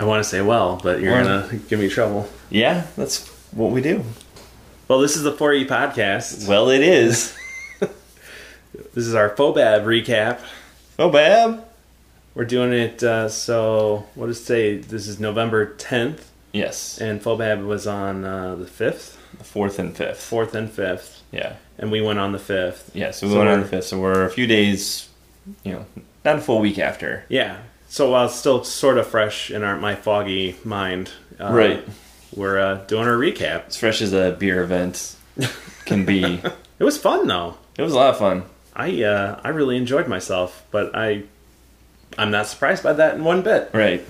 I want to say well, but you're gonna give me trouble. Yeah, that's what we do. Well, this is the 4E podcast. Well, it is. This is our FoBAB recap. Oh, Bab. We're doing it. Uh, so what does it say? This is November 10th, Yes, and FoBAB was on uh, the 5th, the fourth and fifth. 4th and 5th, Yeah, and we went on the 5th. yeah. So we So went on the fifth. So we're a few days, you know, not a full week after. Yeah. So while it's still sort of fresh in our my foggy mind, uh, Right. We're uh, doing our recap. As fresh as a beer event can be. It was fun though. it was a lot of fun. I uh, I really enjoyed myself, but I I'm not surprised by that in one bit. Right.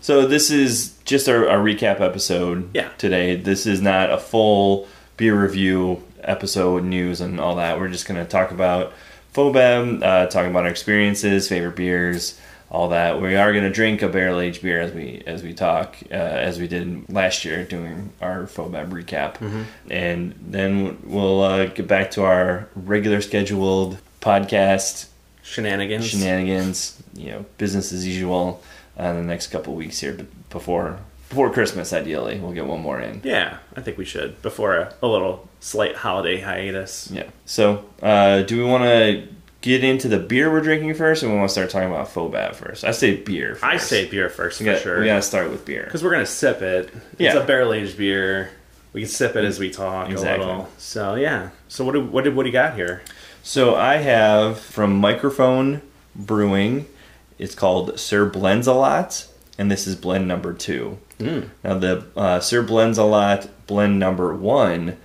So this is just our, our recap episode. Yeah. Today, this is not a full beer review episode, news and all that. We're just going to talk about FoBAB, uh, talk about our experiences, favorite beers, all that. We are going to drink a barrel aged beer as we as we talk, uh, as we did last year doing our FoBAB recap, and then we'll uh, get back to our regular scheduled podcast Shenanigans. shenanigans, you know, business as usual uh, the next couple weeks here before before Christmas. Ideally, we'll get one more in. yeah, I think we should before a, a little slight holiday hiatus. Yeah. So, uh, do we want to get into the beer we're drinking first, or we want to start talking about FoBAB first? I say beer. First. I say beer first we for got, sure We got to start with beer. because we're gonna sip it. It's Yeah. a barrel aged beer. We can sip it as we talk Exactly. a little. So yeah. So what do, what did what do you got here? So I have from Mikerphone Brewing. It's called Sir Blends a Lot, and this is blend number two. Mm. Now the uh, Sir Blends a Lot blend number one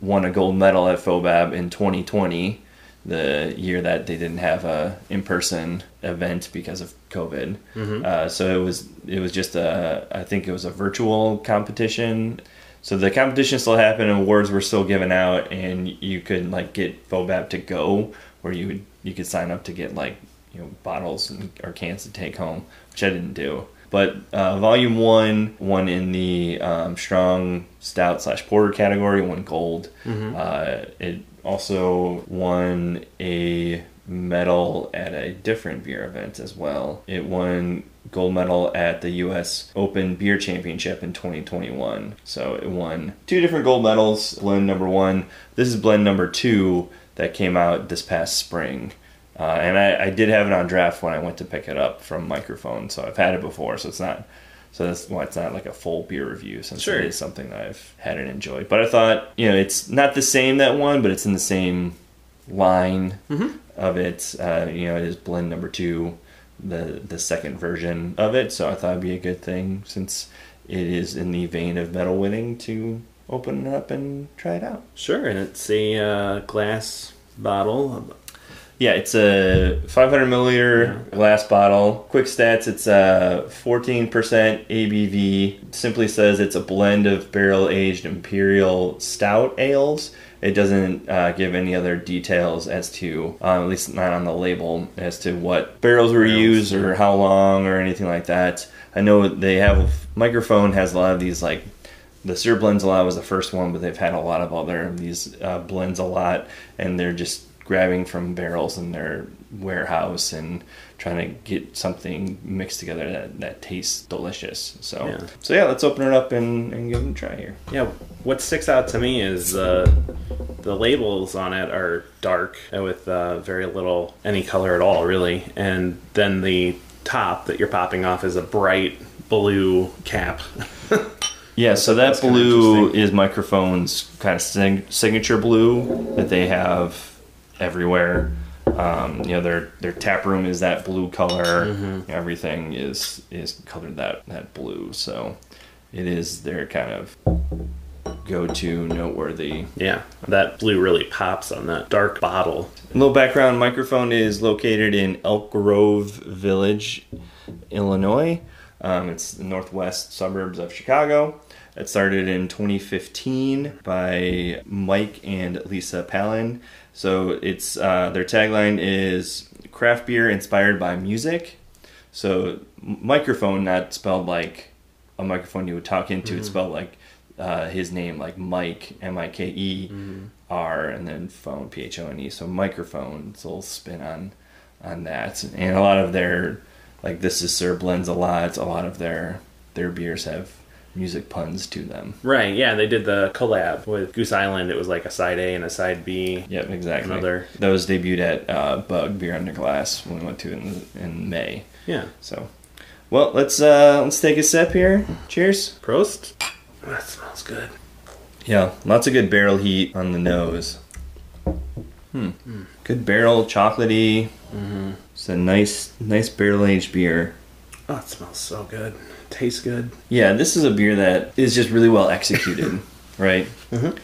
won a gold medal at FoBAB in 2020, the year that they didn't have a in-person event because of COVID. Uh, so it was it was just a I think it was a virtual competition. So the competition still happened, and awards were still given out, and you could like get FoBAB to go, where you would you could sign up to get like you know bottles and, or cans to take home, which I didn't do. But uh, volume one won in the um, strong stout slash porter category, won gold. Uh, it also won a medal at a different beer event as well. It won gold medal at the U.S. Open Beer Championship in 2021. So it won two different gold medals. Blend number one. This is blend number two that came out this past spring. Uh, and I, I did have it on draft when I went to pick it up from Mikerphone, so I've had it before. So it's not, so that's why it's not like a full beer review since Sure. it is something that I've had and enjoyed. But I thought, you know, it's not the same that one, but it's in the same line of it. Uh, you know, it is blend number two, the the second version of it. So I thought it'd be a good thing since it is in the vein of medal winning to open it up and try it out. Sure, and it's a uh, glass bottle. Yeah, it's a 500 milliliter glass bottle. Quick stats: it's a 14% ABV. Simply says it's a blend of barrel aged imperial stout ales. It doesn't uh, give any other details as to, uh, at least not on the label, as to what barrels were Barrels, used or how long or anything like that. I know they have Mikerphone has a lot of these like the Sir Blends a lot was the first one, but they've had a lot of other these uh, blends a lot, and they're just grabbing from barrels in their warehouse and trying to get something mixed together that, that tastes delicious. So, Yeah. so yeah, let's open it up and, and give it a try here. Yeah, what sticks out to me is uh, the labels on it are dark with uh, very little any color at all, really, and then the top that you're popping off is a bright blue cap. Yeah, so that that's blue is Mikerphone's kind of sig- signature blue that they have everywhere. Um, you know, their their tap room is that blue color. Mm-hmm. Everything is is colored that that blue. So it is their kind of go to noteworthy. yeah, that blue really pops on that dark bottle. A little background: Mikerphone is located in Elk Grove Village, Illinois. Um, it's the northwest suburbs of Chicago. It started in 2015 by Mike and Lisa Palin. So it's uh, their tagline is craft beer inspired by music. So Mikerphone, not spelled like a microphone you would talk into. It's spelled like uh, his name, like Mike M I K E R, and then phone P H O N E. So Mikerphone. It's a little spin on on that, and a lot of their like this is Sir blends a lot. A lot of their their beers have music puns to them. Right, yeah, they did the collab with Goose Island. It was like a side A and a side B. Yep, exactly. Another- Those debuted at uh, Bug Beer Under Glass when we went to in, in May. Yeah. So, well, let's uh, let's take a sip here. Cheers. Prost. That smells good. Yeah, lots of good barrel heat on the nose. Hmm. Good barrel, chocolatey. Mm-hmm. It's a nice, nice barrel aged beer. Oh, it smells so good. Tastes good. Yeah, this is a beer that is just really well executed, right? Mhm.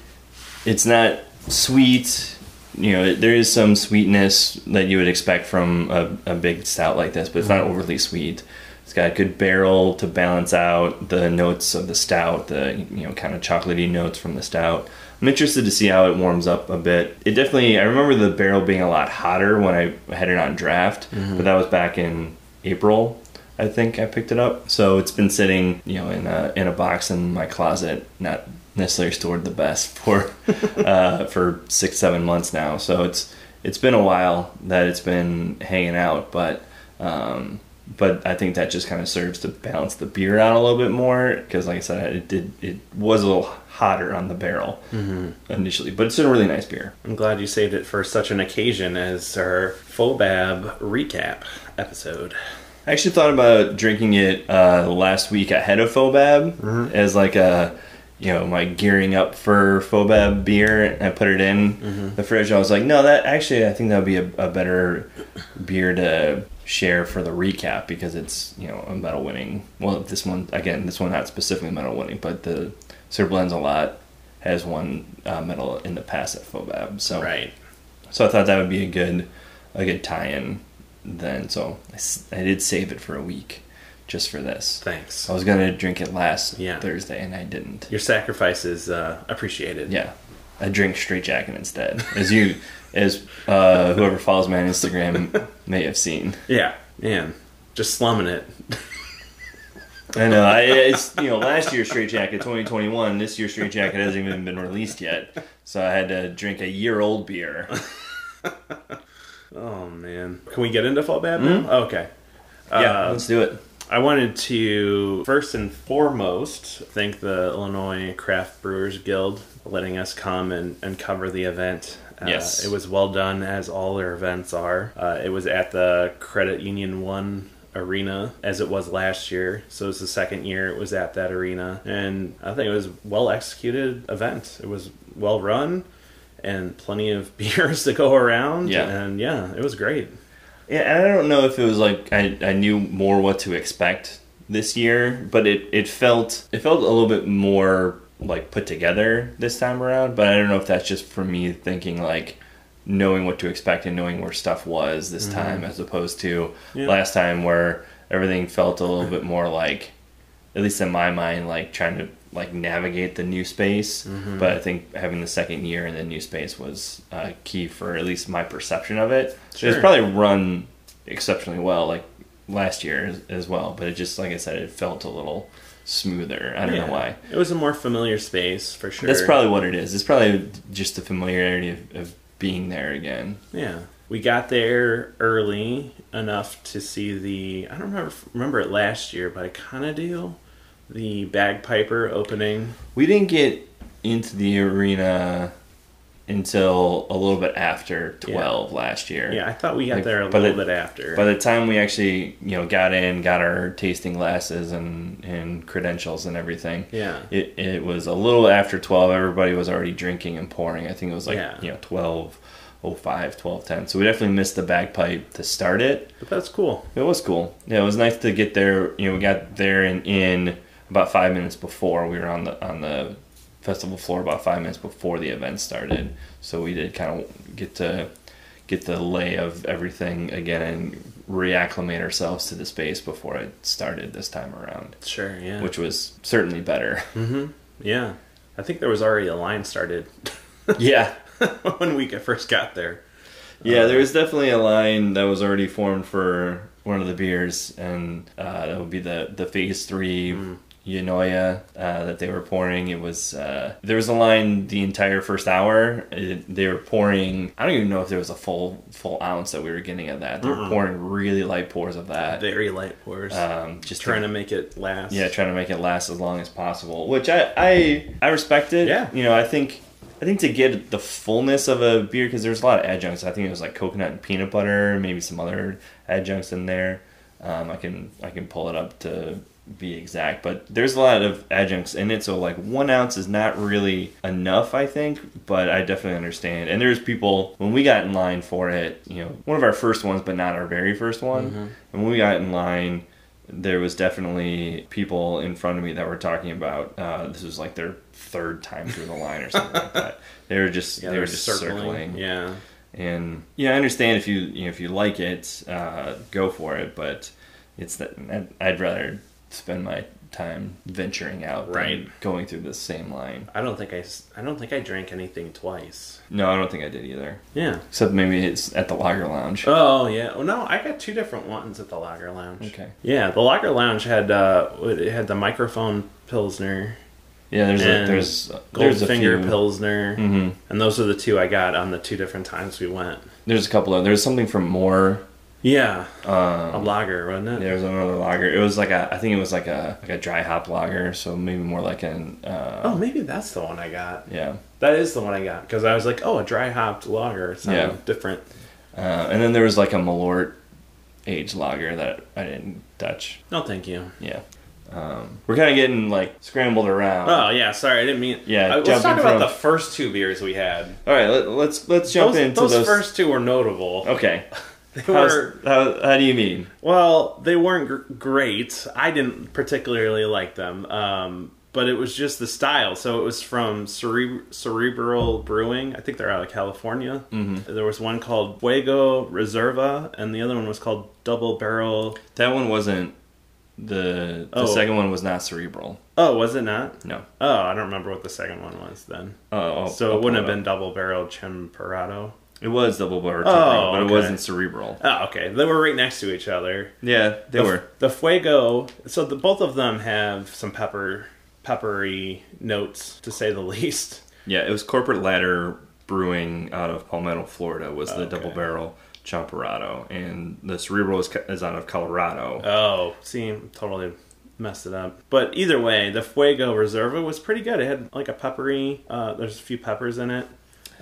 It's not sweet. You know, there is some sweetness that you would expect from a, a big stout like this, but it's not overly sweet. It's got a good barrel to balance out the notes of the stout, the you know kind of chocolatey notes from the stout. I'm interested to see how it warms up a bit. It definitely, I remember the barrel being a lot hotter when I had it on draft, but that was back in April. I think I picked it up. So it's been sitting, you know, in a in a box in my closet, not necessarily stored the best for uh, for six seven months now. So it's it's been a while that it's been hanging out, but um, but I think that just kind of serves to balance the beer out a little bit more because, like I said, it did it was a little hotter on the barrel initially, but it's a really nice beer. I'm glad you saved it for such an occasion as our FoBAB recap episode. I actually thought about drinking it uh, last week ahead of FoBAB as like a, you know, my gearing up for FoBAB beer. I put it in the fridge. I was like, no, that actually, I think that would be a, a better beer to share for the recap because it's, you know, a medal winning. Well, this one, again, this one not specifically medal winning, but the Sir Blends a lot has won uh, medal in the past at FoBAB. So Right. so I thought that would be a good a good tie-in then. So I, s- I did save it for a week just for this. Thanks. I was gonna drink it last Yeah. Thursday and I didn't. Your sacrifice is uh, appreciated. Yeah, I drink straight jacket instead, as you as uh, whoever follows me on Instagram may have seen. Yeah. Man, just slumming it. I know. I it's you know last year's straight jacket 2021. This year's straight jacket hasn't even been released yet, so I had to drink a year old beer. Oh man. Can we get into FoBAB now? Okay. yeah, Uh, let's do it. I wanted to first and foremost thank the Illinois Craft Brewers Guild for letting us come and, and cover the event. Uh, Yes. It was well done, as all their events are. Uh, it was at the Credit Union 1 arena, as it was last year. So it's the second year it was at that arena. And I think it was well executed event. It was well run and plenty of beers to go around. Yeah. And yeah, it was great. Yeah, and I don't know if it was like I, I knew more what to expect this year, but it, it felt it felt a little bit more like put together this time around. But I don't know if that's just for me thinking like knowing what to expect and knowing where stuff was this mm-hmm. time as opposed to Yeah. last time where everything felt a little bit more like at least in my mind like trying to like navigate the new space but i think having the second year in the new space was uh, key for at least my perception of it it was probably run exceptionally well like last year as, as well but it just like i said it felt a little smoother i don't Yeah. know why It was a more familiar space for sure. that's probably what it is it's probably just the familiarity of, of being there again Yeah. We got there early enough to see the. I don't remember, remember it last year, but I kind of do. The bagpiper opening. we didn't get into the arena until a little bit after 12 last year Yeah, I thought we got Like, there a little the- bit after. By the time we actually, you know, got in, got our tasting glasses and, and credentials and everything, yeah. it, it was a little after 12. Everybody was already drinking and pouring. I think it was like, Yeah. you know, 12, 05, 12, 10. So we definitely missed the bagpipe to start it. But that's cool. It was cool. Yeah, it was nice to get there. You know, we got there and in about five minutes before we were on the on the festival floor. About five minutes before the event started, so we did kind of get to get the lay of everything again and reacclimate ourselves to the space before it started this time around, Sure, yeah. which was certainly better. Mhm. yeah. I think there was already a line started yeah, when we first got there. Yeah, there was definitely a line that was already formed for one of the beers, and uh, that would be the the phase three Yonoya uh, that they were pouring. It was uh, there was a line the entire first hour. It, they were pouring. I don't even know if there was a full full ounce that we were getting of that. They were pouring really light pours of that. Very light pours. Um, just trying to make it last. yeah, trying to make it last as long as possible, which I I, I respect it. Yeah. you know, I think I think to get the fullness of a beer because there's a lot of adjuncts. I think it was like coconut and peanut butter, maybe some other adjuncts in there. Um, I can I can pull it up to be exact, but there's a lot of adjuncts in it. So like one ounce is not really enough, I think. But I definitely understand. And there's people when we got in line for it, you know, one of our first ones, but not our very first one. And when we got in line, there was definitely people in front of me that were talking about uh, this was like their third time through the line or something like that. They were just Yeah, they were just circling. Yeah. And yeah, I understand if you you know, if you like it, uh, go for it. But it's that I'd rather spend my time venturing out Right. going through the same line. I don't think I, I don't think I drank anything twice. No, I don't think I did either. Yeah. Except maybe it's at the Lager Lounge. Oh yeah. Oh no, I got two different ones at the Lager Lounge. Okay. Yeah, the Lager Lounge had uh, it had the Mikerphone pilsner, Yeah, there's a, And there's there's a Goldfinger few. pilsner, hmm and those are the two I got on the two different times we went. There's a couple of there's something from More. Yeah, a Um, lager, wasn't it? There was another lager. It was like a, I think it was like a like a dry hop lager, so maybe more like an. Uh, Oh, maybe that's the one I got. Yeah, That is the one I got because I was like, oh, a dry hopped lager. Sound Yeah. different. uh, and then there was like a Malort aged lager that I didn't touch. No, thank you. Yeah, um, we're kind of getting like scrambled around. Oh yeah, sorry, I didn't mean. Yeah, I, let's talk about from- the first two beers we had. All right, let, let's let's jump those, into those, those. first two were notable. Okay, They How's- were how how do you mean? well, they weren't gr- great. I didn't particularly like them, um, but it was just the style. So it was from Cere- Cerebral Brewing. I think they're out of California. Mm-hmm. There was one called Fuego Reserva, and the other one was called Double Barrel. That one wasn't the the Oh. second one was not cerebral. Oh, was it not? No. Oh, I don't remember what the second one was then. Oh, I'll- so I'll it wouldn't have been Double Barrel Champorado. It was double barrel, Oh, but it okay. wasn't cerebral. Oh, okay. They were right next to each other. Yeah, they the, were. the Fuego. So the both of them have some pepper, peppery notes to say the least. Yeah, it was Corporate Ladder Brewing out of Palmetto, Florida. Was the Okay. double barrel Champorado, and the cerebral is, is out of Colorado. Oh, see, totally messed it up. But either way, the Fuego Reserva was pretty good. It had like a peppery. Uh, there's a few peppers in it,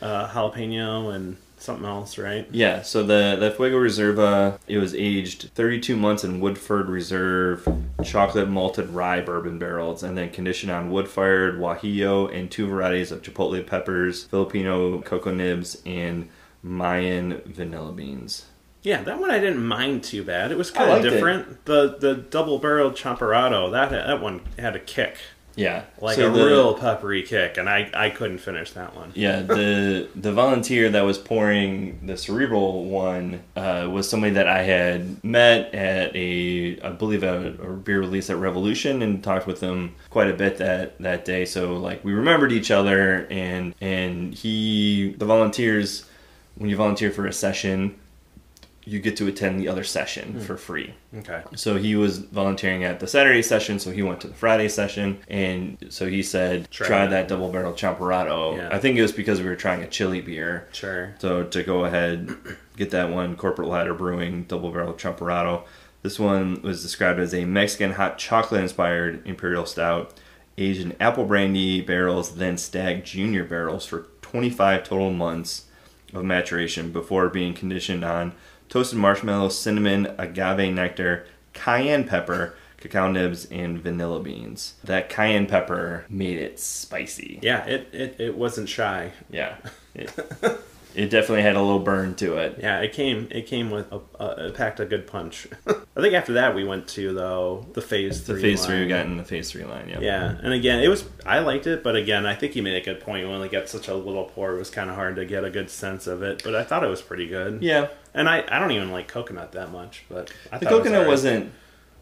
uh, jalapeno and something else, right? Yeah, so the the Fuego Reserva it was aged 32 months in Woodford Reserve chocolate malted rye bourbon barrels, and then conditioned on wood fired guajillo and two varieties of chipotle peppers, Filipino cocoa nibs, and Mayan vanilla beans. Yeah, that one I didn't mind too bad. It was kind of liked it. different. The the double barreled champorado that that one had a kick, Yeah, like so a the- real peppery kick, and I I couldn't finish that one. Yeah, the the volunteer that was pouring the cerebral one uh, was somebody that I had met at a, I believe, a, a beer release at Revolution, and talked with them quite a bit that that day. So like we remembered each other, and and he, the volunteers, when you volunteer for a session, you get to attend the other session hmm. for free. Okay. So he was volunteering at the Saturday session, so he went to the Friday session, and so he said, Try "Try, that double barrel Champorado." Yeah. I think it was because we were trying a chili beer. Sure. So to go ahead, get that one, Corporate Ladder Brewing double barrel Champorado. This one was described as a Mexican hot chocolate inspired imperial stout, aged in apple brandy barrels, then Stagg Junior barrels for 25 total months of maturation before being conditioned on toasted marshmallow, cinnamon, agave nectar, cayenne pepper, cacao nibs, and vanilla beans. That cayenne pepper made it spicy. Yeah, it, it, it wasn't shy. Yeah. It, it definitely had a little burn to it. Yeah, it came it came with a, a it packed a good punch. I think after that we went to though the phase three. The three. phase three line. we got in the phase three line, yeah. Yeah, and again, it was I liked it, but again, I think you made a good point. When only get such a little pour; it was kind of hard to get a good sense of it. But I thought it was pretty good. Yeah. and I, I don't even like coconut that much, but I The thought it was coconut wasn't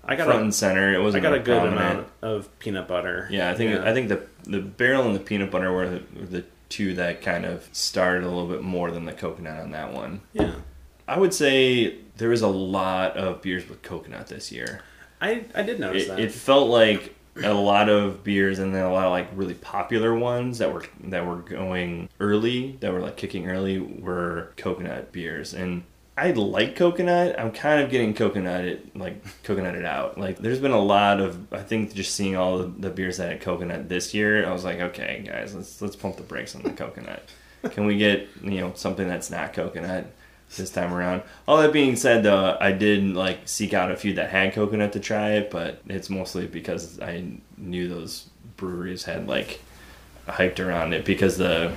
I got front a, and center. It wasn't I got a good prominent. amount of peanut butter. Yeah, I think Yeah. I think the the barrel and the peanut butter were the, were the two that kind of started a little bit more than the coconut on that one. yeah. I would say there was a lot of beers with coconut this year. I I did notice It, that. it felt like a lot of beers and then a lot of like really popular ones that were that were going early that were like kicking early were coconut beers and I like coconut. I'm kind of getting coconutted, like coconutted out. Like, there's been a lot of, I think, just seeing all the, beers that had coconut this year. I was like, okay, guys, let's let's pump the brakes on the coconut. Can we get you know something that's not coconut this time around? All that being said, though, I did like seek out a few that had coconut to try it, but it's mostly because I knew those breweries had like hyped around it because the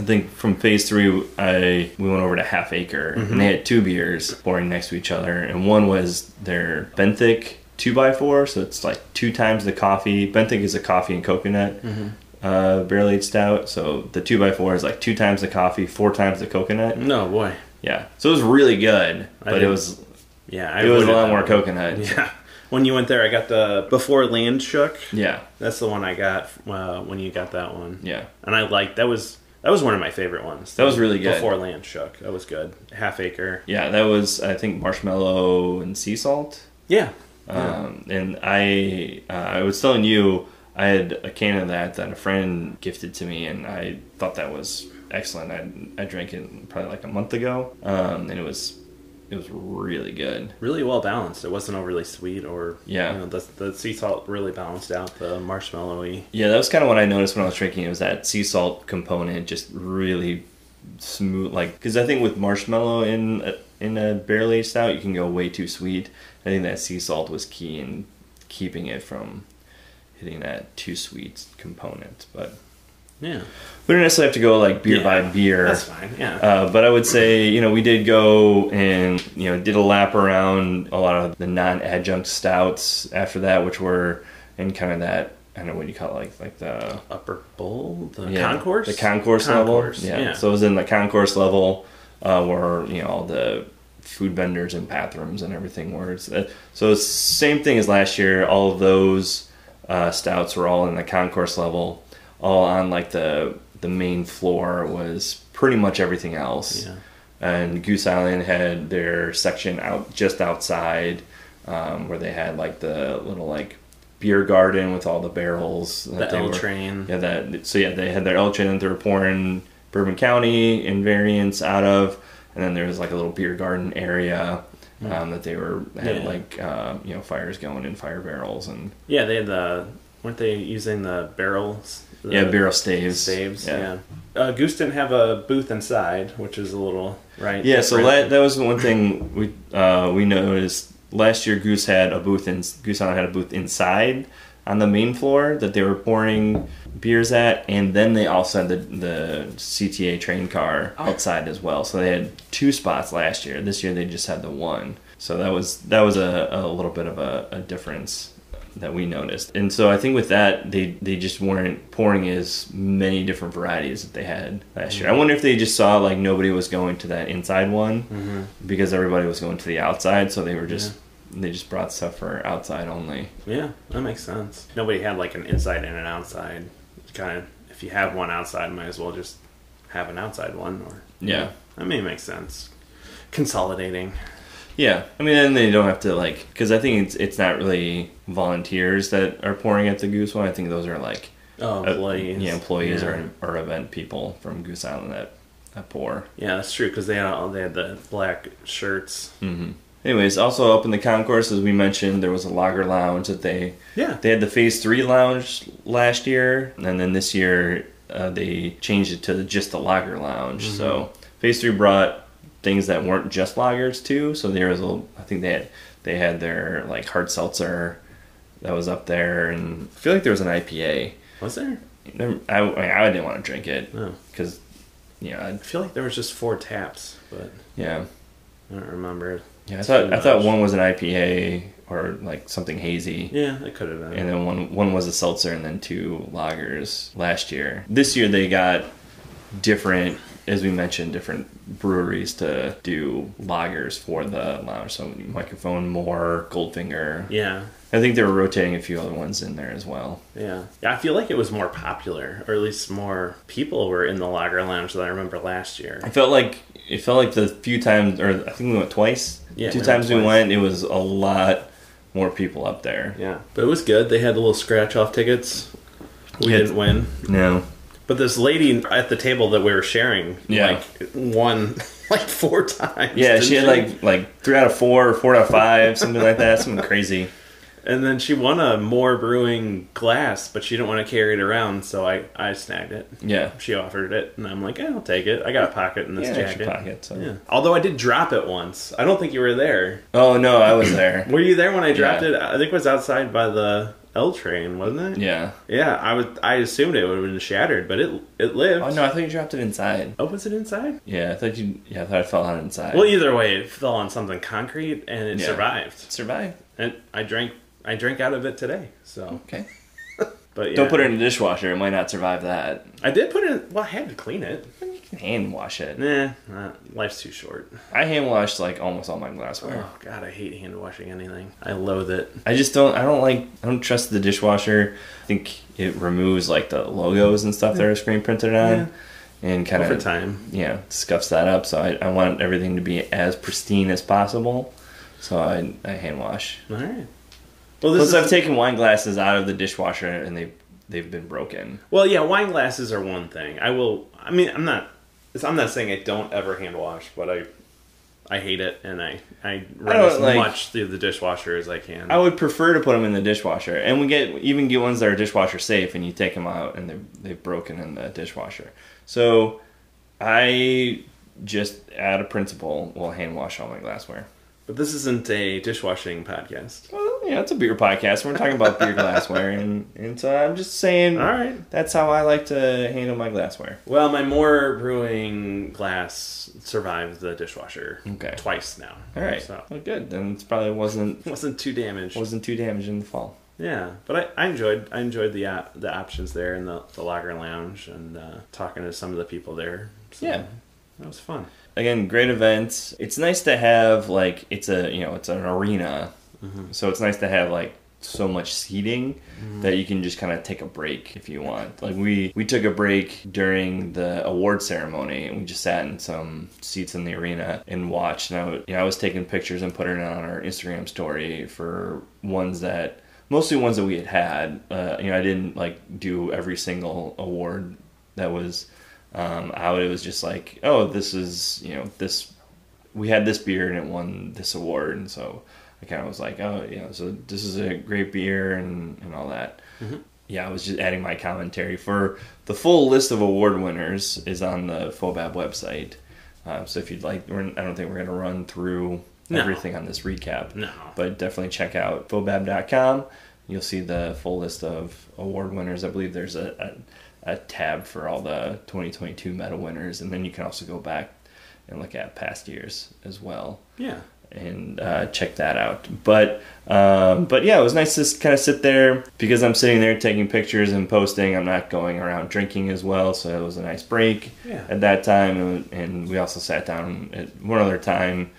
I think from phase three, I we went over to Half Acre, Mm-hmm. and they had two beers pouring next to each other, and one was their Benthic two by four, so it's like two times the coffee. Benthic is a coffee and coconut Mm-hmm. uh, barrel aged stout, so the two by four is like two times the coffee, four times the coconut. No boy. Yeah, so it was really good, I but it was Yeah, I it was a lot more coconut. Yeah. When you went there, I got the before land shook. yeah, That's the one I got uh, when you got that one. yeah. And I liked that was that was one of my favorite ones. That was really good. Before land shook, that was good. Half acre. Yeah, that was I think marshmallow and sea salt. Yeah. Um, and I, uh, I was telling you, I had a can of that that a friend gifted to me, and I thought that was excellent. I, I drank it probably like a month ago, um, and it was, it was really good. Really well balanced. It wasn't overly sweet or Yeah. You know, the the sea salt really balanced out the marshmallowy. Yeah, that was kind of what I noticed when I was drinking. It was that sea salt component just really smooth, like because I think with marshmallow in a, in a barrel aged stout, you can go way too sweet. I think that sea salt was key in keeping it from hitting that too sweet component, but. Yeah. We don't necessarily have to go like beer Yeah, by beer. That's fine. Yeah. Uh, but I would say, you know, we did go and, you know, did a lap around a lot of the non adjunct stouts after that, which were in kind of that, I don't know what you call it, like, like the Upper bowl, the yeah, concourse, The concourse, Concourse, level. yeah. So it was in the concourse level uh, where, you know, all the food vendors and bathrooms and everything were. Uh, so it's same thing as last year. All of those uh, stouts were all in the concourse level. All on like the the main floor was pretty much everything else. Yeah. And Goose Island had their section out just outside um, where they had like the little like beer garden with all the barrels. The that they L were- train. yeah, that so yeah, they had their L train that they were pouring Bourbon County invariants out of, and then there was like a little beer garden area um, that they were had. Yeah. like uh, you know fires going in fire barrels and Yeah, they had the weren't they using the barrels? Yeah barrel staves staves. Yeah. Uh, Goose didn't have a booth inside, which is a little right. Yeah, so that, that was one thing we uh, we noticed last year. Goose had a booth in Goose Island had a booth inside on the main floor that they were pouring beers at, and then they also had the the CTA train car outside as well. So they had two spots last year. This year they just had the one. So that was that was a, a little bit of a, a difference that we noticed. And so I think with that they they just weren't pouring as many different varieties that they had last year. I wonder if they just saw like nobody was going to that inside one Mhm. because everybody was going to the outside, so they were just they just brought stuff for outside only. Yeah, that makes sense. Nobody had like an inside and an outside. Kind of, if you have one outside, might as well just have an outside one. Or Yeah. that may make sense. Consolidating. Yeah, I mean, then they don't have to like because I think it's it's not really volunteers that are pouring at the Goose one. I think those are like Oh, uh, employees. yeah, employees Yeah. or or event people from Goose Island that that pour. Yeah, that's true because they had all, they had the black shirts. Mm-hmm. Anyways, also up in the concourse, as we mentioned, there was a lager lounge that they Yeah. They had the Phase Three lounge last year, and then this year uh, they changed it to just the lager lounge. Mm-hmm. So Phase Three brought things that weren't just lagers too. So there was a, I think they had they had their like hard seltzer that was up there, and I feel like there was an IPA. Was there? I, I, mean, I didn't want to drink it oh. No. because, yeah, I feel like there was just four taps, but yeah, I don't remember. yeah. I thought I thought one was an IPA or like something hazy. Yeah, it could have been. and then one one was a seltzer and then two lagers last year. This year they got different, as we mentioned, different breweries to do lagers for the lounge. So Mikerphone, more Goldfinger. yeah, I think they were rotating a few other ones in there as well. yeah, yeah. I feel like it was more popular, or at least more people were in the lager lounge than I remember last year. I felt like it felt like the few times, or I think we went twice. Yeah, two we went times we twice. went, it was a lot more people up there. Yeah, but it was good. They had the little scratch off tickets. We didn't win, No. But this lady at the table that we were sharing, Yeah. like won like four times. Yeah, she had like like three out of four, or four out of five, something like that, something crazy. and then she won a more brewing glass, but she didn't want to carry it around, so I I snagged it. Yeah. She offered it, and I'm like, yeah, I'll take it. I got a pocket in this Yeah, jacket. pocket. So. Yeah. Although I did drop it once. I don't think you were there. Oh no, I was there. Were you there when I dropped Yeah. it? I think it was outside by the L train, wasn't it? Yeah. Yeah, I would. I assumed it would have been shattered, but it it lived. Oh no, I thought you dropped it inside. Oh, was it inside? Yeah, I thought you. Yeah, I thought it fell out inside. Well, either way, it fell on something concrete and it Yeah. survived. survived. And I drank. I drank out of it today. So, Okay. but yeah. Don't put it in the dishwasher. It might not survive that. I did put it. in... Well, I had to clean it. Hand wash it. Nah, nah, life's too short. I hand wash like almost all my glassware. Oh God, I hate hand washing anything. I loathe it. I just don't. I don't like. I don't trust the dishwasher. I think it removes like the logos and stuff that are screen printed on, Yeah. and kind Over of time. yeah scuffs that up. So I, I want everything to be as pristine as possible. So I, I hand wash. All right. Well, this Plus, I've taken wine glasses out of the dishwasher and they they've been broken. well, yeah. Wine glasses are one thing. I will. I mean, I'm not. I'm not saying I don't ever hand wash, but I, I hate it, and I I run don't as like- much through the dishwasher as I can. I would prefer to put them in the dishwasher, and we get even get ones that are dishwasher safe, and you take them out and they've they've broken in the dishwasher. So I just out of principle will hand wash all my glassware. But this isn't a dishwashing podcast. Well, yeah, it's a beer podcast. We're talking about beer glassware, and and so I'm just saying All right. that's how I like to handle my glassware. Well, my more brewing glass survived the dishwasher Okay. twice now. All right, So well, good. Then it probably wasn't wasn't too damaged. wasn't too damaged in the fall. Yeah, but I, I enjoyed I enjoyed the op- the options there in the, the lager lounge and uh, talking to some of the people there. So Yeah. that was fun. Again great event. It's nice to have like it's a you know it's an arena. So it's nice to have like so much seating that you can just kind of take a break if you want. Like we we took a break during the award ceremony. And we just sat in some seats in the arena and watched. And I, was- you know, I was taking pictures and putting it on our instagram story for ones that mostly ones that we had had. Uh, you know i didn't like do every single award that was um, out. It was just like, oh, this is you know this. We had this beer and it won this award, and so I kind of was like, oh, you know, so this is a great beer and and all that. Yeah, I was just adding my commentary for the full list of award winners is on the FoBAB website. Um, so if you'd like, we're, I don't think we're going to run through No. everything on this recap No. but definitely check out fobab.com. You'll see the full list of award winners. I believe there's a, a, a tab for all the 2022 medal winners, and then you can also go back and look at past years as well Yeah. and uh, check that out. But um, but yeah, it was nice to kind of sit there because I'm sitting there taking pictures and posting. I'm not going around drinking as well, so it was a nice break Yeah. at that time. And, and we also sat down at one other time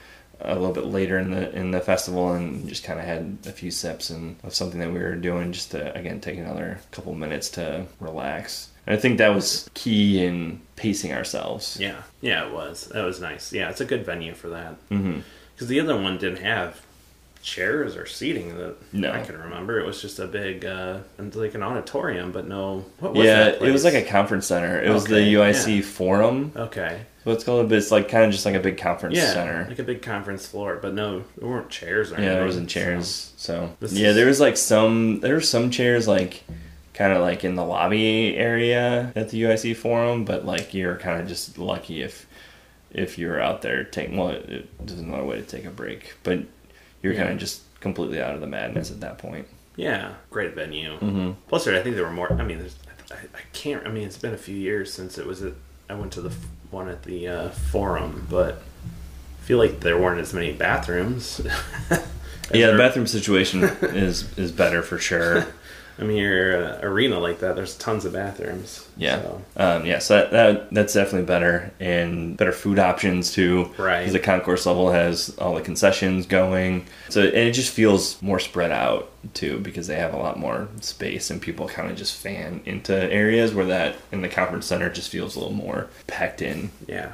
a little bit later in the in the festival and just kind of had a few sips and of something that we were doing just to again take another couple minutes to relax. And I think that was key in pacing ourselves. Yeah. Yeah, it was. That was nice. Yeah, it's a good venue for that. Because the other one didn't have chairs or seating that No. I can remember. It was just a big, uh, like an auditorium, but no. What was yeah, that it was like a conference center. It was the UIC yeah. Forum. Okay. So it's called, but it's like kind of just like a big conference Yeah, center. like a big conference floor, but no, there weren't chairs or anything. yeah, there wasn't chairs. So, This yeah, is- there was like some there were some chairs like kind of like in the lobby area at the UIC Forum, but like you're kind of just lucky if if you're out there taking well, it, there's another way to take a break, but you're Yeah. kind of just completely out of the madness at that point. Yeah, great venue. Mm-hmm. Plus, I think there were more. I mean, there's, I, I can't. I mean, it's been a few years since it was at. I went to the f- one at the uh, forum, but I feel like there weren't as many bathrooms. Yeah, the bathroom situation is is better for sure. I mean, your uh, arena like that, there's tons of bathrooms. Yeah. so- Um, yeah, so that, that that's definitely better and better food options too. Right. Because the concourse level has all the concessions going, so and it just feels more spread out too because they have a lot more space and people kind of just fan into areas where that in the conference center just feels a little more packed in. yeah.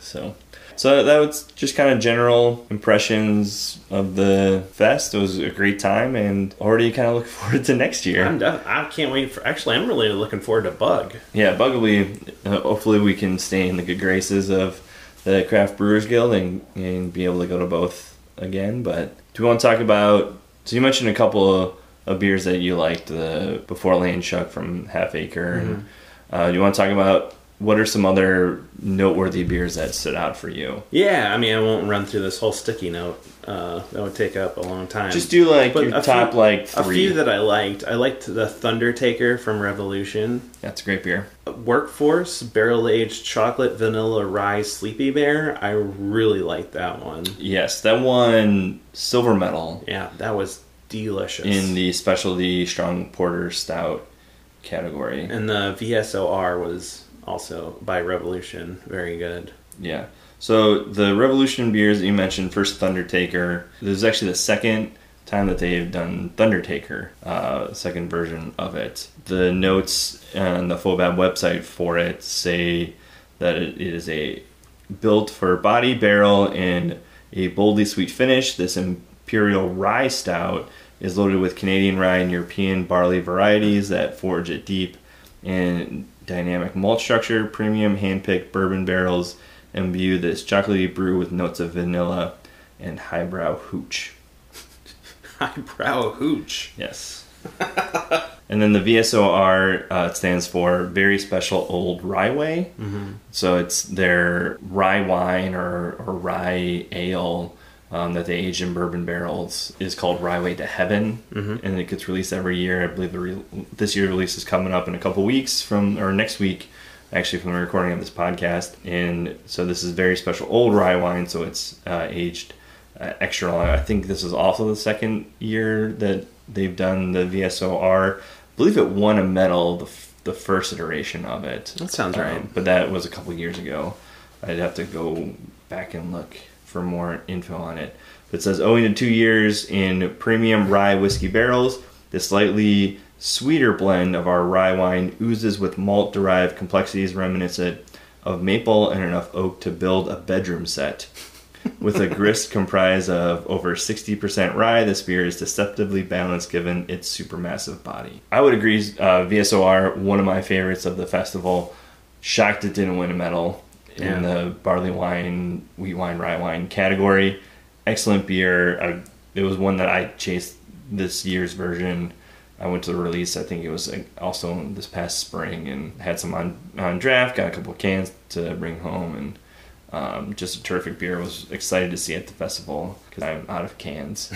So, So that was just kind of general impressions of the fest. It was a great time, and already kind of looking forward to next year. I'm def- I can't wait for. Actually, I'm really looking forward to Bug. Yeah, Bug will be. Uh, hopefully, we can stay in the good graces of the Craft Brewers Guild and, and be able to go to both again. But do we want to talk about? So you mentioned a couple of, of beers that you liked, the Before Land Shuck from Half Acre. And, uh, do you want to talk about what are some other noteworthy beers that stood out for you? Yeah, I mean, I won't run through this whole sticky note. Uh, that would take up a long time. Just do like But your top few- like a few that I liked. I liked the Thunder Taker from Revolution. That's a great beer. Workforce Barrel Aged Chocolate Vanilla Rye Sleepy Bear. I really liked that one. Yes, that one silver medal Yeah, that was delicious. in the specialty strong porter stout category. and the VSOR was also by Revolution. Very good. Yeah. So the Revolution beers that you mentioned, first Thundertaker. This is actually the second time that they've done Thundertaker, uh, second version of it. The notes on the FoBAB website for it say that it is a built for body, barrel, and a boldly sweet finish. This imperial rye stout is loaded with Canadian rye and European barley varieties that forge it deep and dynamic malt structure, premium hand-picked bourbon barrels imbue this chocolatey brew with notes of vanilla and highbrow hooch. Highbrow hooch. Yes. and then the VSOR uh, stands for Very Special Old Rye Way. Mm-hmm. So it's their rye wine or, or rye ale um, that they age in bourbon barrels is called Rye Way to Heaven, mm-hmm. and it gets released every year. I believe the re- this year release is coming up in a couple weeks from or next week, actually from the recording of this podcast. And so this is very special old rye wine, so it's uh, aged uh, extra long. I think this is also the second year that they've done the VSOR. I believe it won a medal the, f- the first iteration of it. That sounds Um, right. but that was a couple years ago. I'd have to go back and look for more info on it. But it says owing to two years in premium rye whiskey barrels, the slightly sweeter blend of our rye wine oozes with malt derived complexities reminiscent of maple and enough oak to build a bedroom set. With a grist comprised of over 60% rye, this beer is deceptively balanced given its supermassive body. I would agree, uh, VSOR, one of my favorites of the festival. Shocked it didn't win a medal Yeah. in the barley wine, wheat wine, rye wine category. Excellent beer. I, it was one that I chased this year's version. I went to the release. I think it was also this past spring, and had some on on draft. Got a couple cans to bring home, and um, just a terrific beer. Was excited to see at the festival because I'm out of cans,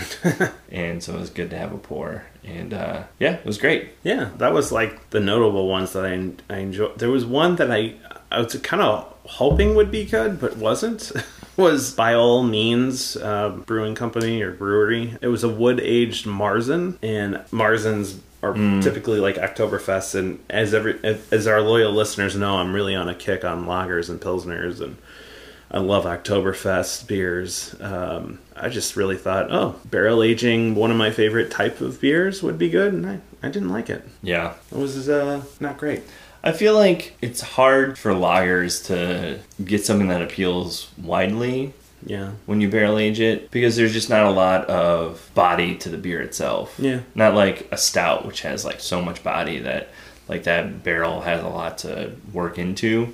and so it was good to have a pour. And uh, yeah, it was great. Yeah, that was like the notable ones that I I enjoyed. There was one that I I was kind of hoping would be good, but wasn't. was by all means uh, brewing company or brewery. It was a wood aged Marzen, and Marzens are typically like Oktoberfest. And as every as our loyal listeners know, I'm really on a kick on lagers and pilsners and. I love Oktoberfest beers. Um, I just really thought, oh, barrel aging, one of my favorite type of beers, would be good, and I, I didn't like it. Yeah, It was uh, not great. I feel like it's hard for lagers to get something that appeals widely Yeah. when you barrel age it because there's just not a lot of body to the beer itself. Yeah. Not like a stout, which has like so much body that like that barrel has a lot to work into.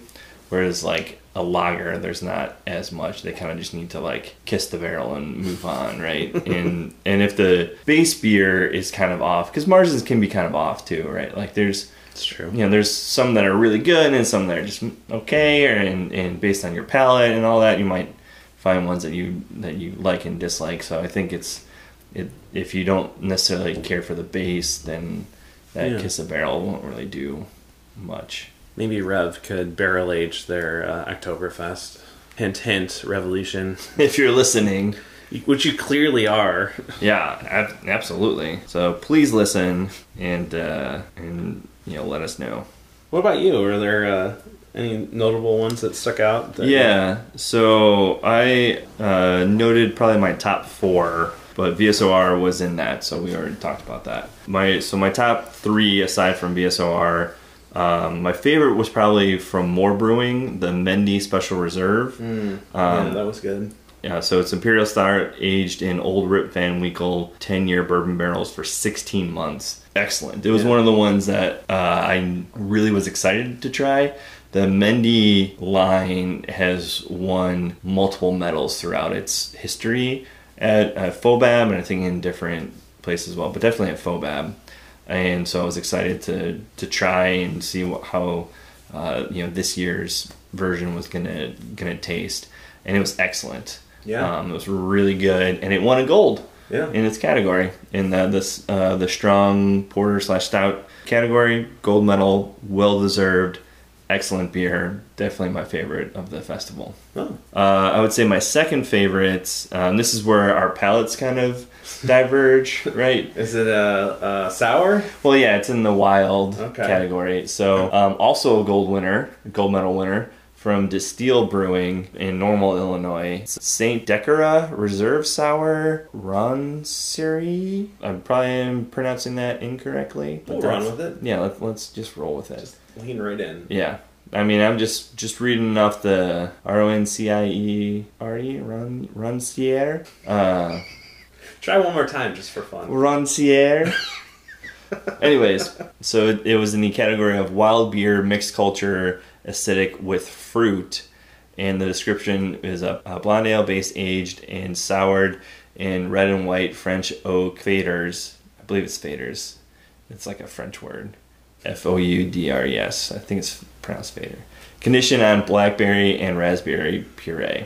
Whereas like a lager, there's not as much. They kind of just need to like kiss the barrel and move on, right? and and if the base beer is kind of off, because Marzens can be kind of off too, right? Like there's It's true. you know, there's some that are really good and some that are just okay, or and, and based on your palate and all that, you might find ones that you that you like and dislike. So I think it's it if you don't necessarily care for the base, then that Yeah. kiss a barrel won't really do much. Maybe Rev could barrel age their uh, Oktoberfest. Hint, hint, Revolution. If you're listening, Which you clearly are. yeah, ab- absolutely. So please listen and uh, and you know let us know. What about you? Are there uh, any notable ones that stuck out? That Yeah, so I uh, noted probably my top four, but VSOR was in that, so we already talked about that. My so my top three aside from VSOR Um, my favorite was probably from More Brewing, the Mendy Special Reserve. Mm. Um, yeah, that was good. Yeah, so it's Imperial Star aged in Old Rip Van Winkle 10 year bourbon barrels for 16 months. Excellent. It was Yeah. one of the ones that uh, I really was excited to try. The Mendy line has won multiple medals throughout its history at, at FOBAB and I think in different places as well, but definitely at FOBAB. And so I was excited to, to try and see what, how uh, you know this year's version was gonna gonna taste, and it was excellent. Yeah. um, it was really good, and it won a gold Yeah. in its category in the this uh, the strong porter slash stout category. Gold medal, well deserved, excellent beer. Definitely my favorite of the festival. Oh. Uh, I would say my second favorite. Um, this is where our palates kind of diverge, right? Is it a, a sour? Well, yeah, it's in the wild Okay. category. So, um, also a gold winner, gold medal winner from Destihl Brewing in Normal, Illinois. Saint Dekkera Reserve Sour Ronsiri. I'm probably pronouncing that incorrectly. but We'll run with it. Yeah, let, let's just roll with it. Lean right in. Yeah. I mean, I'm just just reading off the R O N C I E R E Ron Roncier. Uh, Try one more time just for fun. Roncier. Anyways, so it, it was in the category of wild beer, mixed culture, acidic with fruit, and the description is a, a blonde ale base aged and soured in red and white French oak faders. I believe it's faders. It's like a French word. F O U D R E S. I think it's pronounced fader. Condition on blackberry and raspberry puree.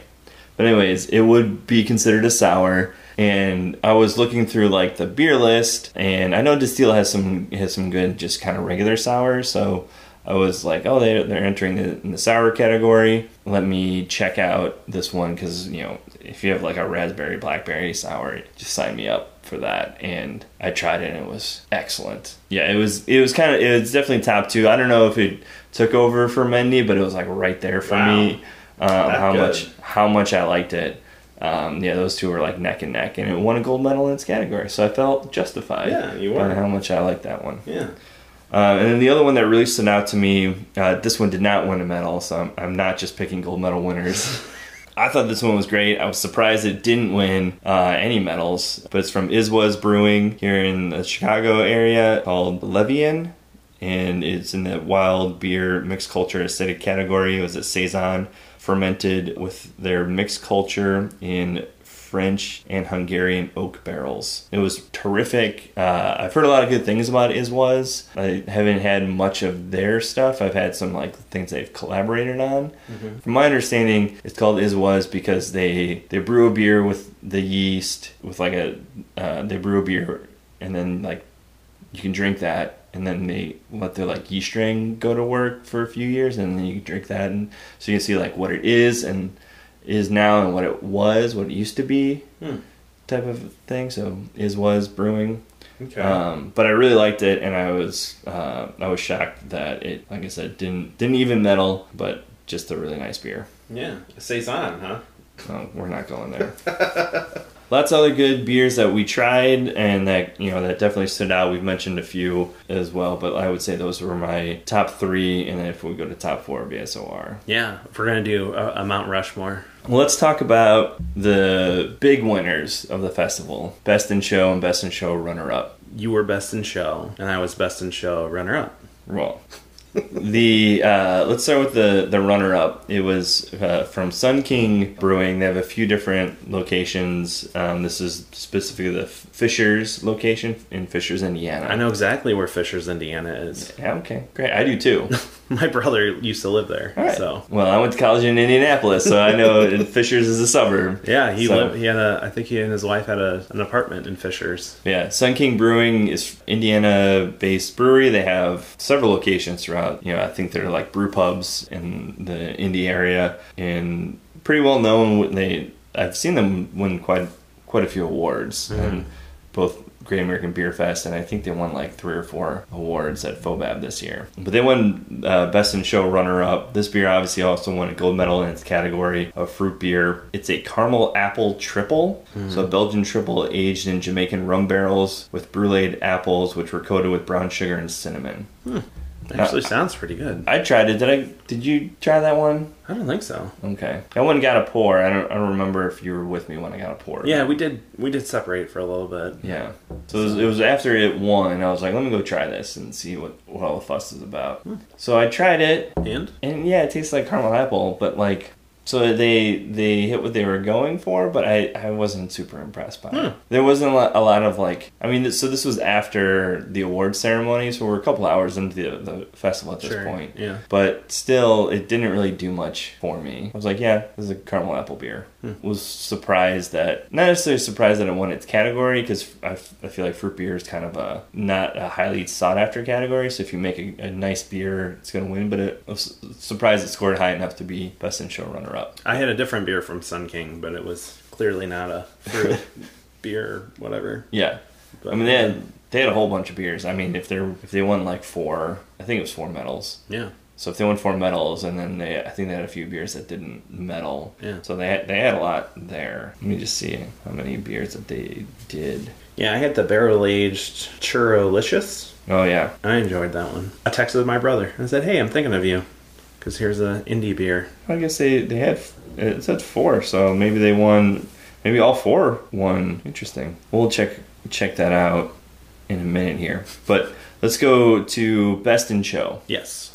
But anyways, it would be considered a sour. And I was looking through like the beer list, and I know Destihl has some has some good just kind of regular sour. So I was like, oh, they they're entering the, in the sour category. Let me check out this one because you know if you have like a raspberry blackberry sour, just sign me up for that. And I tried it, and it was excellent. Yeah, it was it was kind of it was definitely top two. I don't know if it took over for Mendy, but it was like right there for Wow. me. Um, how good. much how much I liked it. Um, yeah, those two were like neck and neck, and it won a gold medal in its category. So I felt justified. Yeah, you by were. how much I liked that one. Yeah. Uh, and then the other one that really stood out to me, uh, this one did not win a medal, so I'm, I'm not just picking gold medal winners. I thought this one was great. I was surprised it didn't win uh, any medals, but it's from Iswas Brewing here in the Chicago area called Levian, and it's in the wild beer mixed culture acidic category. It was a saison fermented with their mixed culture in French and Hungarian oak barrels. It was terrific. Uh, I've heard a lot of good things about Iswas. I haven't had much of their stuff. I've had some like things they've collaborated on. From my understanding, it's called Iswas because they they brew a beer with the yeast with like a uh, they brew a beer and then like you can drink that and then they let their like yeast strain go to work for a few years and then you can drink that and so you can see like what it is and is now and what it was what it used to be Hmm. type of thing so is was brewing Okay. um, but I really liked it and I was uh, I was shocked that it like I said didn't didn't even medal but just a really nice beer yeah. Saison, huh? Oh, we're not going there. Lots of other good beers that we tried and that you know that definitely stood out. We've mentioned a few as well, but I would say those were my top three. And then if we go to top four, BSOR. Yeah. If we're gonna do a, a Mount Rushmore. Well, let's talk about the big winners of the festival: best in show and best in show runner up. You were best in show, and I was best in show runner up. Well, the uh, let's start with the the runner up. It was uh, from Sun King Brewing. They have a few different locations. Um, this is specifically the Fishers location in Fishers, Indiana. I know exactly where Fishers, Indiana is. Yeah, okay, great. I do too. My brother used to live there, All right. so well, I went to college in Indianapolis, so I know Fishers is a suburb. yeah, he So- lived. He had a. I think he and his wife had a, an apartment in Fishers. Yeah, Sun King Brewing is Indiana-based brewery. They have several locations throughout. You know, I think they're like brew pubs in the Indy area, and pretty well known. They I've seen them win quite quite a few awards, mm-hmm. and both Great American Beer Fest, and I think they won like three or four awards at FoBAB this year. But they won uh, Best in Show runner up. This beer obviously also won a gold medal in its category of fruit beer. It's a caramel apple triple, so a Belgian triple aged in Jamaican rum barrels with bruleed apples, which were coated with brown sugar and cinnamon. Actually, uh, sounds pretty good. I tried it. Did I? Did you try that one? I don't think so. Okay. I went and got a pour. I don't. I don't remember if you were with me when I got a pour. Yeah, we did. We did separate for a little bit. Yeah. So it was, it was after it won. I was like, let me go try this and see what, what all the fuss is about. Hmm. So I tried it, And and yeah, it tastes like caramel apple, but like. So they they hit what they were going for, but I, I wasn't super impressed by it. Hmm. There wasn't a lot, a lot of like I mean, so this was after the award ceremony, so we're a couple hours into the, the festival at this sure, point. yeah. But still, it didn't really do much for me. I was like, yeah, this is a caramel apple beer. Was surprised that, not necessarily surprised that it won its category, because I, f- I feel like fruit beer is kind of a not a highly sought after category. So if you make a, a nice beer, it's going to win. But it, I was surprised it scored high enough to be best in show runner up. I had a different beer from Sun King, but it was clearly not a fruit beer or whatever. Yeah. But, I mean, they had, they had a whole bunch of beers. I mean, if they're if they won like four, I think it was four medals. yeah, So if they won four medals, and then they, I think they had a few beers that didn't medal. Yeah. So they had, they had a lot there. Let me just see how many beers that they did. yeah. I had the barrel aged Churrolicious. Oh yeah, I enjoyed that one. I texted my brother and said, "Hey, I'm thinking of you, because here's a indie beer." I guess they they had it said four, so maybe they won. Maybe all four won. Interesting. We'll check check that out in a minute here. But let's go to best in show. Yes.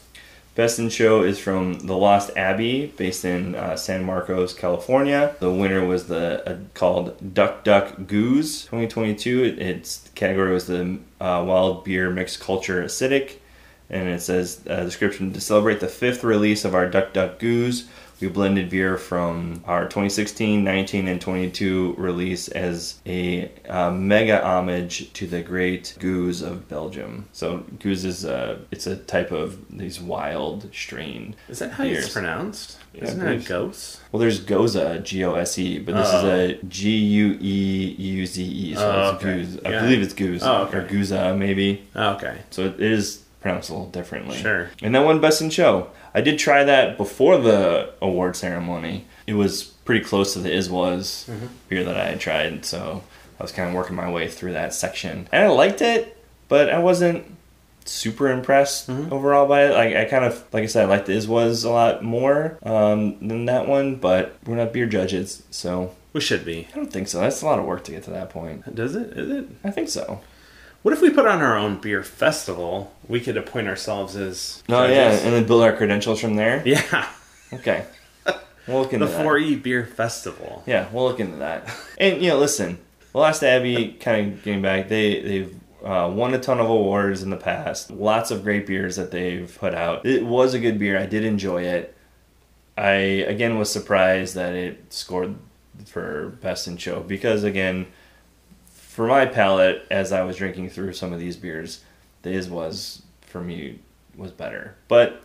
Best in Show is from The Lost Abbey, based in uh, San Marcos, California. The winner was the uh, called Duck Duck Goose 2022. It, its category was the uh, Wild Beer Mixed Culture Acidic, and it says uh, description to celebrate the fifth release of our Duck Duck Goose. We blended beer from our 2016, 19, and 22 release as a uh, mega homage to the great goose of Belgium. So goose is a it's a type of these wild strain. Is that how beers. it's pronounced? Yeah, Isn't I that believe ghost? Well, there's Gose, G O S E, but this Oh. is a G U E U Z E, so Oh, it's okay. goose. I Yeah. believe it's goose Oh, okay. or Guza maybe. Oh, okay. So it is pronounced a little differently. Sure. And that won Best in Show. I did try that before the award ceremony. It was pretty close to the Is Was Mm-hmm. beer that I had tried, so I was kind of working my way through that section. And I liked it, but I wasn't super impressed Mm-hmm. overall by it. Like I kind of, like I said, I liked the Is Was a lot more um, than that one, but we're not beer judges, so We should be. I don't think so. That's a lot of work to get to that point. Does it? Is it? I think so. What if we put on our own beer festival? We could appoint ourselves as. Oh yeah, and then build our credentials from there. Yeah. Okay, we'll look into The that. 4E Beer Festival. Yeah, we'll look into that. And you know, listen, the Lost Abbey, kind of getting back, they they've uh, won a ton of awards in the past. Lots of great beers that they've put out. It was a good beer. I did enjoy it. I again was surprised that it scored for best in show because again, for my palate, as I was drinking through some of these beers, the Is was for me was better. But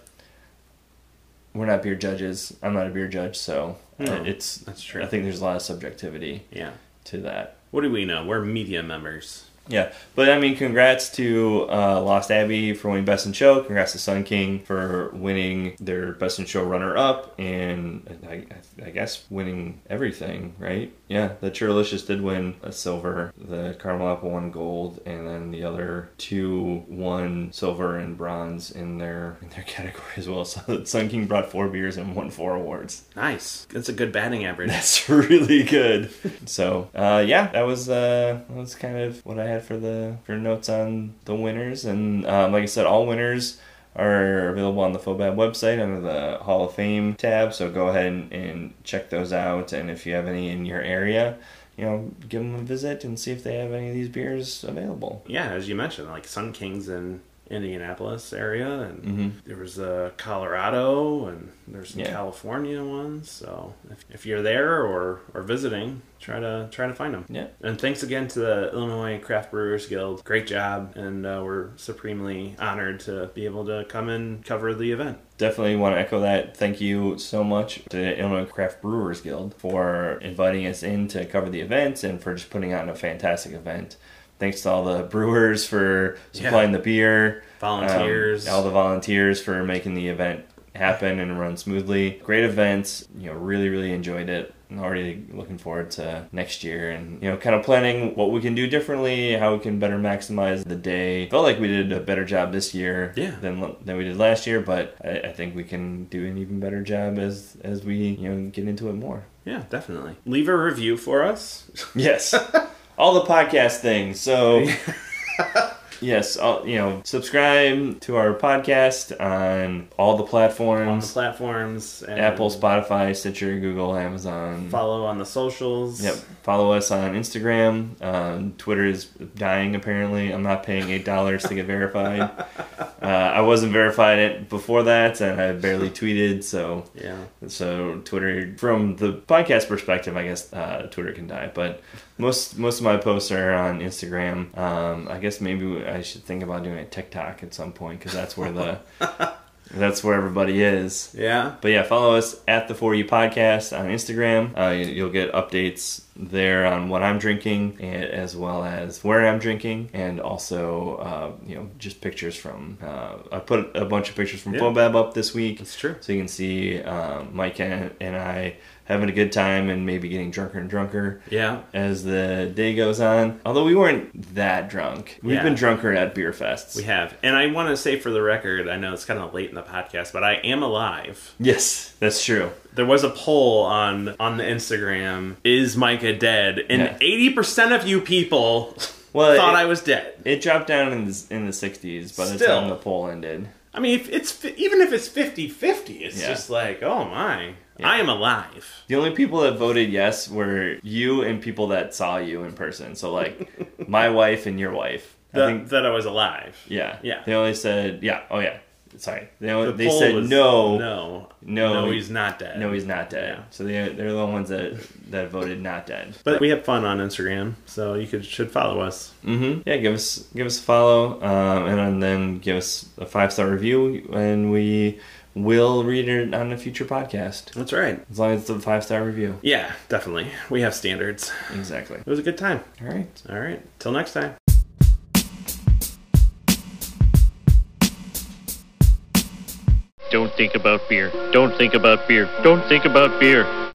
we're not beer judges. I'm not a beer judge, so No, it's that's true. I think there's a lot of subjectivity Yeah. to that. What do we know? We're media members. Yeah, but I mean, congrats to uh, Lost Abbey for winning Best in Show. Congrats to Sun King for winning their Best in Show runner up, and I, I guess winning everything, right? Yeah, the Churlicious did win a silver. The Caramel Apple won gold, and then the other two won silver and bronze in their in their category as well. So Sun King brought four beers and won four awards. Nice. That's a good batting average. That's really good. so uh, yeah, that was uh, that was kind of what I had for the for notes on the winners, and um, like I said, all winners are available on the FoBAB website under the Hall of Fame tab. So go ahead and, and check those out, and if you have any in your area. You know, give them a visit and see if they have any of these beers available. yeah, as you mentioned, like Sun Kings in Indianapolis area, and there was uh, Colorado, and there's some Yeah. California ones. So if, if you're there or or visiting, try to try to find them. Yeah. And thanks again to the Illinois Craft Brewers Guild. Great job, and uh, we're supremely honored to be able to come and cover the event. definitely want to echo that. Thank you so much to Illinois Craft Brewers Guild for inviting us in to cover the event and for just putting on a fantastic event. Thanks to all the brewers for supplying the beer, Volunteers. um, all the volunteers for making the event happen and run smoothly. Great events, you know, really really enjoyed it. already looking forward to next year and you know kind of planning what we can do differently, how we can better maximize the day. Felt like we did a better job this year Yeah. than than we did last year, but I, I think we can do an even better job as as we you know get into it more. Yeah, definitely. Leave a review for us. Yes. all the podcast things. So yes, all, you know, subscribe to our podcast on all the on the platforms: platforms. Apple, Spotify, Stitcher, Google, Amazon. Follow on the socials. Yep. Follow us on Instagram. Um, Twitter is dying apparently. I'm not paying eight dollars to get verified. Uh, I wasn't verified it before that, and I barely tweeted. So, Yeah. so Twitter, from the podcast perspective, I guess uh, Twitter can die. But most most of my posts are on Instagram. Um, I guess maybe I should think about doing a TikTok at some point because that's where the that's where everybody is. Yeah. But yeah, follow us at the 4E Podcast on Instagram. Uh, you- you'll get updates there on what I'm drinking, and, as well as where I'm drinking, and also uh, you know just pictures from. Uh, I put a bunch of pictures from Yeah. FoBAB up this week, That's true. so you can see um, Mike and, and I having a good time and maybe getting drunker and drunker Yeah. as the day goes on. Although we weren't that drunk, we've Yeah. been drunker at beer fests. We have. And I want to say for the record, I know it's kind of late in the podcast, but I am alive. yes, that's true. There was a poll on on the Instagram, is Micah dead? And Yeah. 80% of you people Well, thought it- I was dead. It dropped down in the, in the 60s by the Still. time the poll ended. I mean, if it's even if it's 50-50, it's Yeah. just like, oh my, Yeah. I am alive. The only people that voted yes were you and people that saw you in person. So, like, my wife and your wife. I That, think, that I was alive. yeah. Yeah. They only said, yeah, oh, yeah. Sorry. They, The they said was, no, no, no, no, he's not dead. no, he's not dead. Yeah. So they, they're the ones that, that voted not dead. But we have fun on Instagram, so you could should follow us. hmm Yeah, give us give us a follow, um, and then give us a five star review, and we will read it on a future podcast. That's right. As long as it's a five star review. Yeah, definitely. We have standards. Exactly. It was a good time. All right. All right. Till next time. Don't think about beer. Don't think about beer. Don't think about beer.